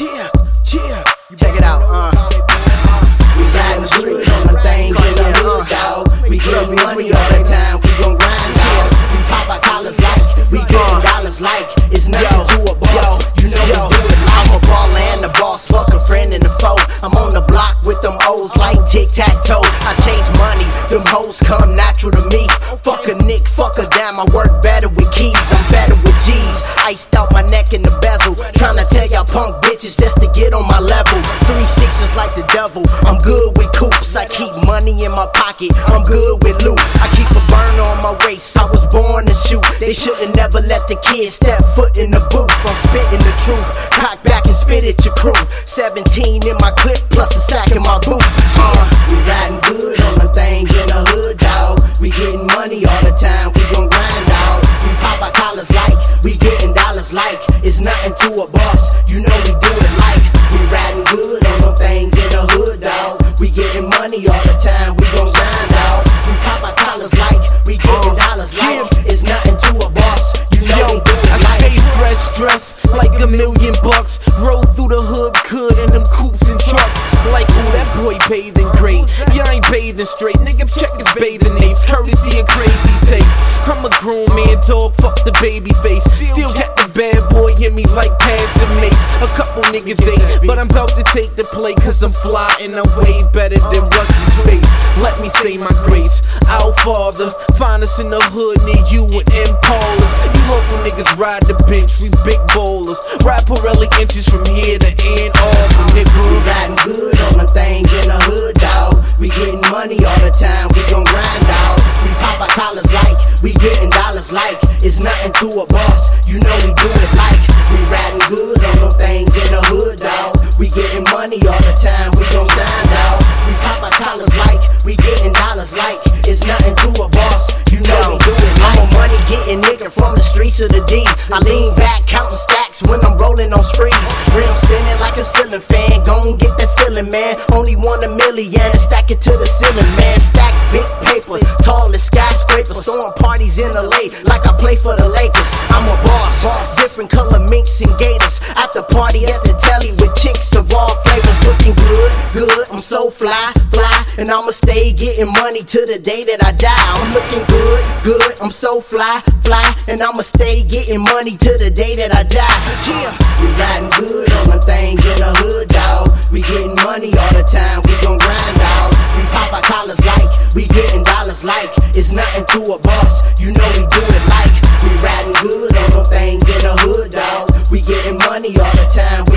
yeah, yeah. Check it out, uh. We riding good on the things in the hood, dawg. We getting money all the time, we gon' grind, dawg. We pop our collars like, we getting dollars like. It's nothing to a boss, you know we do it like. I'm a baller and the boss, fuck a friend and a foe. I'm on the block with them O's like tic tac toe. I chase money, them hoes come natural to me. Fuck a nick, fuck a dime, I work better with keys, I'm better with G's. Iced out my neck in the bezel, tryna tell y'all punk bitches just to get on my level. Three sixes like the devil, I'm good with coops. I keep money in my pocket, I'm good with loot. I keep a burner on my waist, I was born to shoot. They should've never let the kids step foot in the booth. I'm spitting the truth, cock back and spit at your crew. 17 in my clip, plus a sack in my boot. Uh, we riding good on the things in the hood, dawg. We getting money all the time, we gon' grind, dawg. We pop our collars like, we getting dollars like. It's nothing to a boss, you know we bucks. Through the hood, could in them coops and trucks. Like, ooh, that boy bathing great. Yeah, I ain't bathing straight. Nigga, check his bathing names. Courtesy of crazy taste. I'm a grown man, dog. Fuck the baby face. Still got the bad boy in me like past the mace. A couple niggas ain't, but I'm about to take the play. Cause I'm fly and I'm way better than his face. Let me say my grace. Our Father, find us in the hood near you with Impalas. Niggas ride the bench, we big bowlers. Ride Pirelli inches from here to Ann Arbor, We nigga. riding good on the things in the hood, dawg. We getting money all the time, we gon' grind, dawg. We pop our collars like, we getting dollars like. It's nothing to a boss, you know we do it like. We riding good on the things in the hood, dawg. We getting money all the time, we gon' grind, dawg. We pop our collars like, we getting money nigga from the streets of the D. I lean back, counting stacks when I'm rolling on sprees. Rim spinning like a ceiling fan, gon' get that feeling, man. Only one a million stack it to the ceiling, man. Stack big paper, tall as skyscrapers. Throwing parties in LA like I play for the Lakers. I'm a boss, different color minks and gators. At the party at the telly with chicks of all flavors. Looking good, good. I'm so fly, fly. And I'ma stay getting money to the day that I die. I'm looking good, good. I'm so fly, fly. And I'ma stay getting money to the day that I die. Yeah. We riding good on the things in the hood, dawg. We getting money all the time, we gon' grind, dawg. We pop our collars like, we getting dollars like. It's nothing to a boss, you know we do it like. We riding good on the things in the hood, dawg. We getting money all the time,